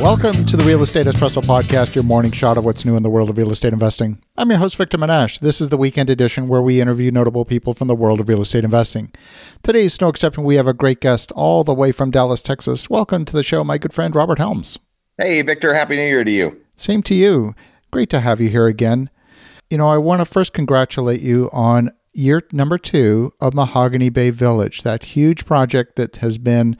Welcome to the Real Estate Espresso Podcast, your morning shot of what's new in the world of real estate investing. I'm your host, Victor Menasce. This is the weekend edition where we interview notable people from the world of real estate investing. Today is no exception. We have a great guest all the way from Dallas, Texas. Welcome to the show, my good friend, Robert Helms. Hey, Victor. Happy New Year to you. Same to you. Great to have you here again. You know, I want to first congratulate you on year number two of Mahogany Bay Village, that huge project that has been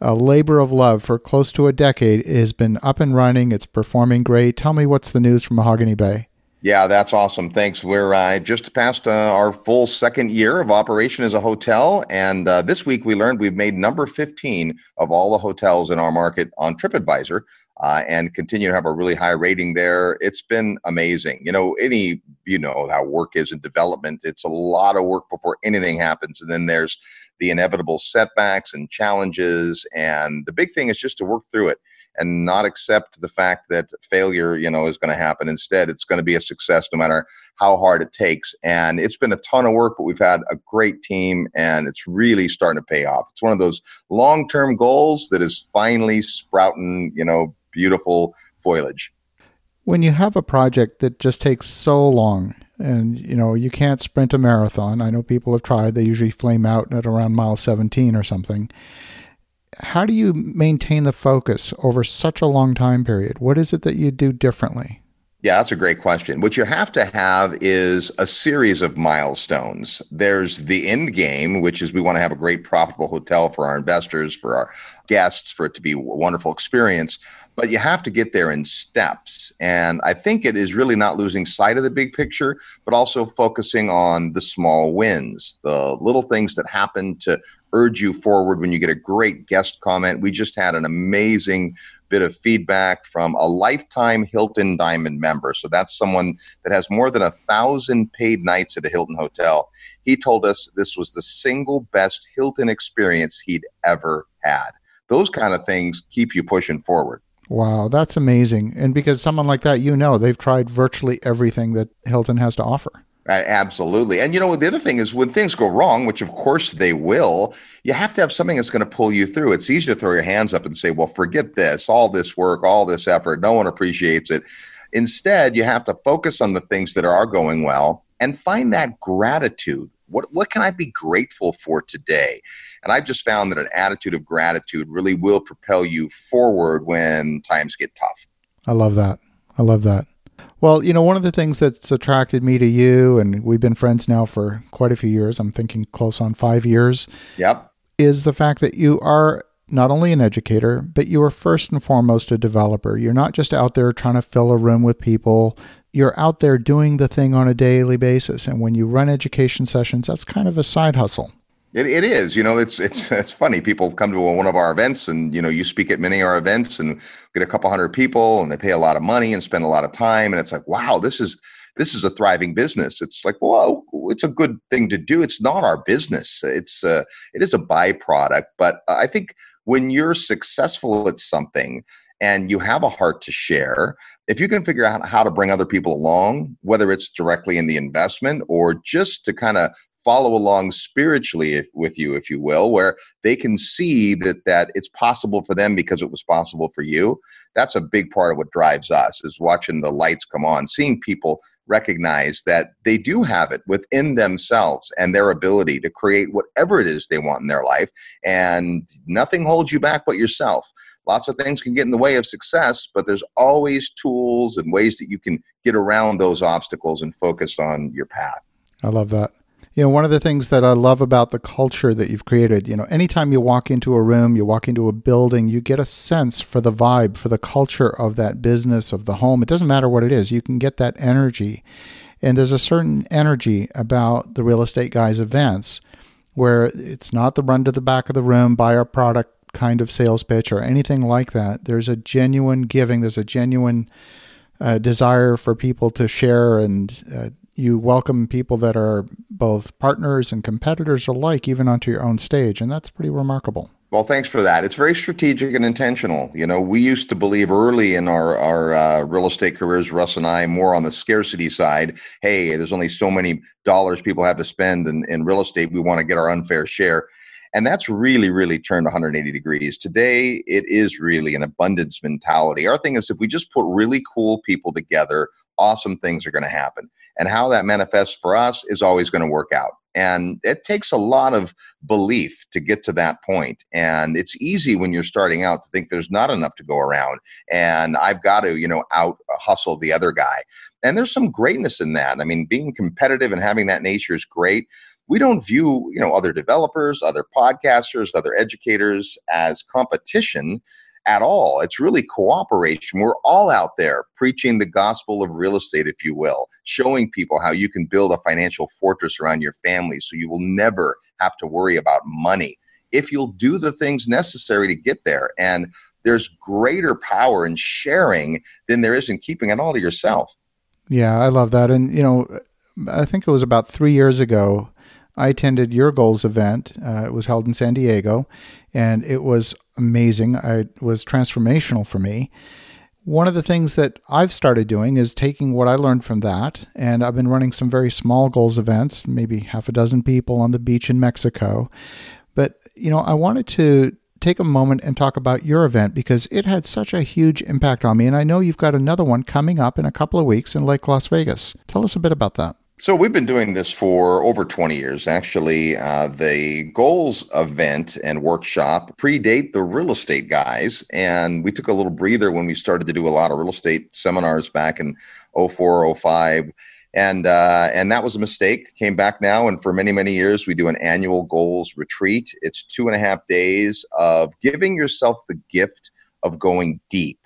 a labor of love for close to a decade. It has been up and running. It's performing great. Tell me what's the news from Mahogany Bay. Yeah, that's awesome. Thanks. We're uh, just past uh, our full second year of operation as a hotel. And uh, this week we learned we've made number 15 of all the hotels in our market on TripAdvisor uh, and continue to have a really high rating there. It's been amazing. You know, any, you know, how work is in development, it's a lot of work before anything happens. And then there's the inevitable setbacks and challenges. And the big thing is just to work through it and not accept the fact that failure, you know, is going to happen. Instead, it's going to be a success no matter how hard it takes. And it's been a ton of work, but we've had a great team and it's really starting to pay off. It's one of those long term goals that is finally sprouting, you know, beautiful foliage. When you have a project that just takes so long, and you know you can't sprint a marathon. I know people have tried; they usually flame out at around mile 17 or something. How do you maintain the focus over such a long time period? What is it that you do differently? Yeah, that's a great question. What you have to have is a series of milestones. There's the end game, which is we want to have a great, profitable hotel for our investors, for our guests, for it to be a wonderful experience. But you have to get there in steps. And I think it is really not losing sight of the big picture, but also focusing on the small wins, the little things that happen to urge you forward when you get a great guest comment. We just had an amazing bit of feedback from a lifetime Hilton Diamond member. So that's someone that has more than a thousand paid nights at a Hilton hotel. He told us this was the single best Hilton experience he'd ever had. Those kind of things keep you pushing forward. Wow, that's amazing. And because someone like that, you know, they've tried virtually everything that Hilton has to offer. Absolutely. And you know, the other thing is when things go wrong, which of course they will, you have to have something that's going to pull you through. It's easy to throw your hands up and say, well, forget this, all this work, all this effort. No one appreciates it. Instead, you have to focus on the things that are going well and find that gratitude. What, what can I be grateful for today? And I've just found that an attitude of gratitude really will propel you forward when times get tough. I love that. I love that. Well, you know, one of the things that's attracted me to you, and we've been friends now for quite a few years, I'm thinking close on five years. Yep. Is the fact that you are not only an educator, but you are first and foremost a developer. You're not just out there trying to fill a room with people. You're out there doing the thing on a daily basis. And when you run education sessions, that's kind of a side hustle. It, it is, you know, it's it's it's funny. People come to one of our events, and you know, you speak at many of our events, and get a couple hundred people, and they pay a lot of money and spend a lot of time, and it's like, wow, this is this is a thriving business. It's like, well, it's a good thing to do. It's not our business. It's uh, it is a byproduct, but I think when you're successful at something and you have a heart to share, if you can figure out how to bring other people along, whether it's directly in the investment or just to kind of follow along spiritually if, with you if you will where they can see that that it's possible for them because it was possible for you. That's a big part of what drives us is watching the lights come on seeing people recognize that they do have it within themselves and their ability to create whatever it is they want in their life and nothing holds you back but yourself. Lots of things can get in the way of success but there's always tools and ways that you can get around those obstacles and focus on your path. I love that you know, one of the things that I love about the culture that you've created, you know, anytime you walk into a room, you walk into a building, you get a sense for the vibe, for the culture of that business, of the home. It doesn't matter what it is, you can get that energy. And there's a certain energy about the real estate guys' events where it's not the run to the back of the room, buy our product kind of sales pitch or anything like that. There's a genuine giving, there's a genuine uh, desire for people to share and uh, you welcome people that are both partners and competitors alike, even onto your own stage. And that's pretty remarkable. Well, thanks for that. It's very strategic and intentional. You know, we used to believe early in our our uh, real estate careers, Russ and I, more on the scarcity side. Hey, there's only so many dollars people have to spend in, in real estate. We want to get our unfair share. And that's really, really turned 180 degrees. Today, it is really an abundance mentality. Our thing is if we just put really cool people together, awesome things are going to happen. And how that manifests for us is always going to work out. And it takes a lot of belief to get to that point. And it's easy when you're starting out to think there's not enough to go around and I've got to, you know, out uh, hustle the other guy. And there's some greatness in that. I mean, being competitive and having that nature is great. We don't view, you know, other developers, other podcasters, other educators as competition at all. It's really cooperation. We're all out there preaching the gospel of real estate, if you will, showing people how you can build a financial fortress around your family so you will never have to worry about money if you'll do the things necessary to get there. And there's greater power in sharing than there is in keeping it all to yourself. Yeah, I love that. And, you know, I think it was about three years ago. I attended your goals event. Uh, it was held in San Diego, and it was amazing. I, it was transformational for me. One of the things that I've started doing is taking what I learned from that, and I've been running some very small goals events, maybe half a dozen people on the beach in Mexico. But, you know, I wanted to take a moment and talk about your event because it had such a huge impact on me. And I know you've got another one coming up in a couple of weeks in Lake Las Vegas. Tell us a bit about that. So we've been doing this for over 20 years. Actually, uh, the goals event and workshop predate the real estate guys, and we took a little breather when we started to do a lot of real estate seminars back in 04, 05. And uh, and that was a mistake. Came back now, and for many many years, we do an annual goals retreat. It's two and a half days of giving yourself the gift of going deep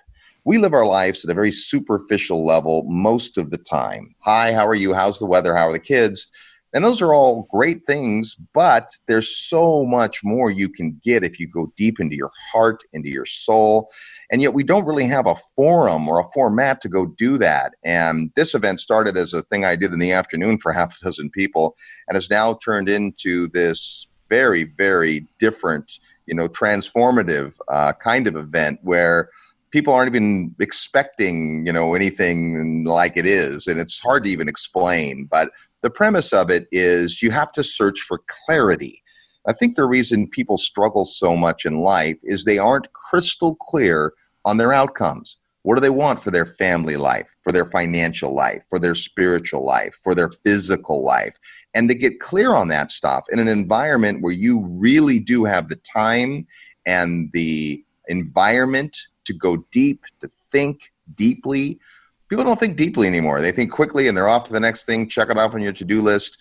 we live our lives at a very superficial level most of the time. Hi, how are you? How's the weather? How are the kids? And those are all great things, but there's so much more you can get if you go deep into your heart, into your soul. And yet we don't really have a forum or a format to go do that. And this event started as a thing I did in the afternoon for half a dozen people and has now turned into this very, very different, you know, transformative uh, kind of event where people aren't even expecting you know anything like it is and it's hard to even explain but the premise of it is you have to search for clarity. I think the reason people struggle so much in life is they aren't crystal clear on their outcomes. What do they want for their family life for their financial life for their spiritual life for their physical life? And to get clear on that stuff in an environment where you really do have the time and the environment to go deep, to think deeply. People don't think deeply anymore. They think quickly and they're off to the next thing, check it off on your to do list.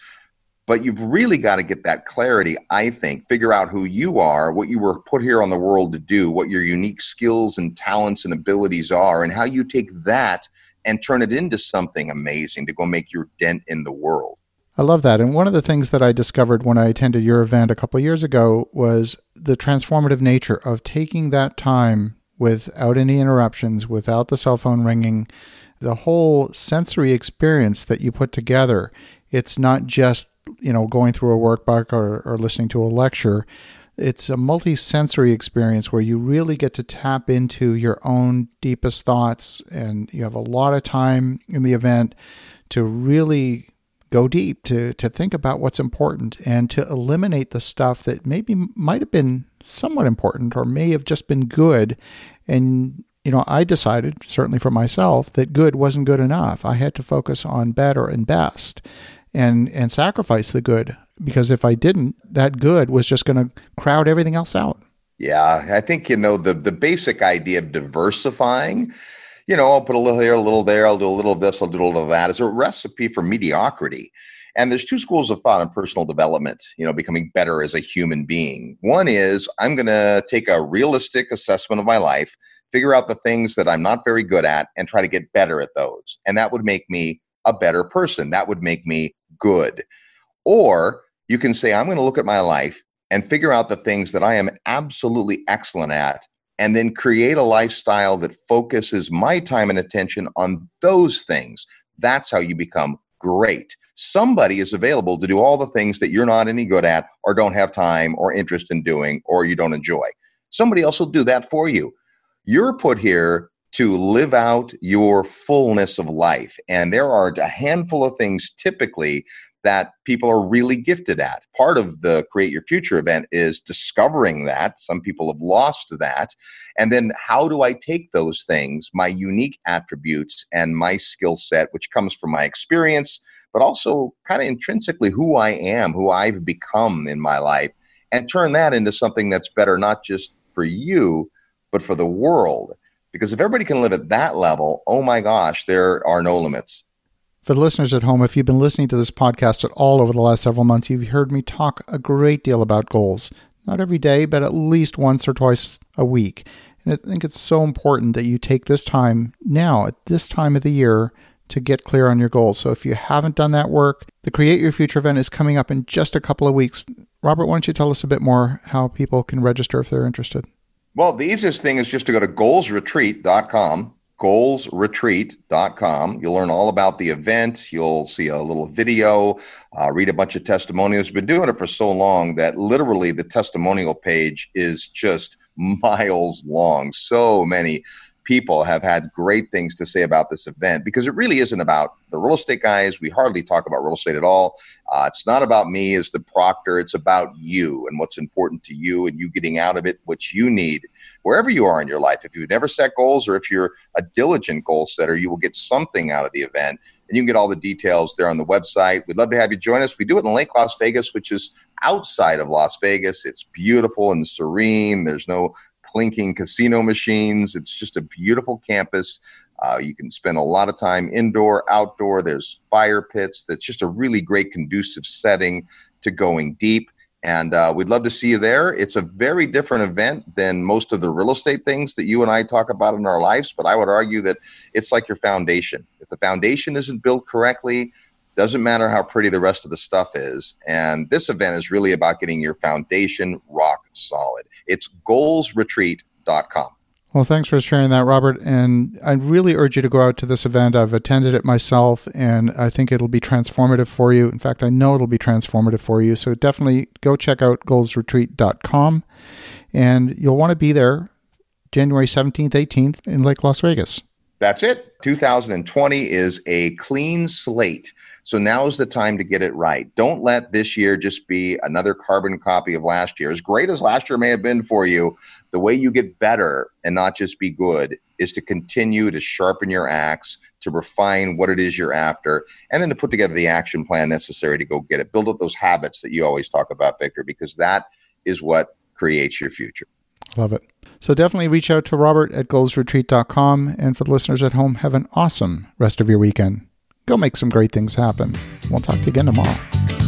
But you've really got to get that clarity, I think, figure out who you are, what you were put here on the world to do, what your unique skills and talents and abilities are, and how you take that and turn it into something amazing to go make your dent in the world. I love that. And one of the things that I discovered when I attended your event a couple years ago was the transformative nature of taking that time without any interruptions, without the cell phone ringing, the whole sensory experience that you put together. It's not just, you know, going through a workbook or, or listening to a lecture. It's a multi-sensory experience where you really get to tap into your own deepest thoughts and you have a lot of time in the event to really go deep to to think about what's important and to eliminate the stuff that maybe might have been somewhat important or may have just been good and you know, I decided, certainly for myself, that good wasn't good enough. I had to focus on better and best and and sacrifice the good because if I didn't, that good was just going to crowd everything else out. Yeah, I think you know the the basic idea of diversifying, you know, I'll put a little here, a little there, I'll do a little of this, I'll do a little of that is a recipe for mediocrity. And there's two schools of thought on personal development, you know, becoming better as a human being. One is I'm going to take a realistic assessment of my life, figure out the things that I'm not very good at, and try to get better at those. And that would make me a better person. That would make me good. Or you can say, I'm going to look at my life and figure out the things that I am absolutely excellent at and then create a lifestyle that focuses my time and attention on those things. That's how you become great. Somebody is available to do all the things that you're not any good at, or don't have time, or interest in doing, or you don't enjoy. Somebody else will do that for you. You're put here to live out your fullness of life. And there are a handful of things typically that people are really gifted at. Part of the Create Your Future event is discovering that. Some people have lost that. And then how do I take those things, my unique attributes and my skill set, which comes from my experience, but also kind of intrinsically who I am, who I've become in my life, and turn that into something that's better, not just for you, but for the world. Because if everybody can live at that level, oh my gosh, there are no limits. For the listeners at home, if you've been listening to this podcast at all over the last several months, you've heard me talk a great deal about goals. Not every day, but at least once or twice a week. And I think it's so important that you take this time now, at this time of the year, to get clear on your goals. So if you haven't done that work, the Create Your Future event is coming up in just a couple of weeks. Robert, why don't you tell us a bit more how people can register if they're interested? Well, the easiest thing is just to go to goalsretreat.com goalsretreat.com. You'll learn all about the event. You'll see a little video, uh, read a bunch of testimonials. We've been doing it for so long that literally the testimonial page is just miles long. So many people have had great things to say about this event because it really isn't about the real estate guys. We hardly talk about real estate at all. Uh, it's not about me as the proctor. It's about you and what's important to you and you getting out of it what you need wherever you are in your life. If you've never set goals or if you're a diligent goal setter, you will get something out of the event. And you can get all the details there on the website. We'd love to have you join us. We do it in Lake Las Vegas, which is outside of Las Vegas. It's beautiful and serene. There's no clinking casino machines. It's just a beautiful campus. Uh, you can spend a lot of time indoor, outdoor. There's fire pits. That's just a really great, conducive setting to going deep. And uh, we'd love to see you there. It's a very different event than most of the real estate things that you and I talk about in our lives. But I would argue that it's like your foundation. If the foundation isn't built correctly, doesn't matter how pretty the rest of the stuff is. And this event is really about getting your foundation rock solid. It's goalsretreat.com. Well, thanks for sharing that, Robert. And I really urge you to go out to this event. I've attended it myself, and I think it'll be transformative for you. In fact, I know it'll be transformative for you. So definitely go check out goalsretreat.com. And you'll want to be there January 17th, 18th in Lake Las Vegas. That's it. 2020 is a clean slate. So now is the time to get it right. Don't let this year just be another carbon copy of last year. As great as last year may have been for you, the way you get better and not just be good is to continue to sharpen your axe, to refine what it is you're after, and then to put together the action plan necessary to go get it. Build up those habits that you always talk about, Victor, because that is what creates your future. Love it. So definitely reach out to Robert at goalsretreat.com. And for the listeners at home, have an awesome rest of your weekend. Go make some great things happen. We'll talk to you again tomorrow.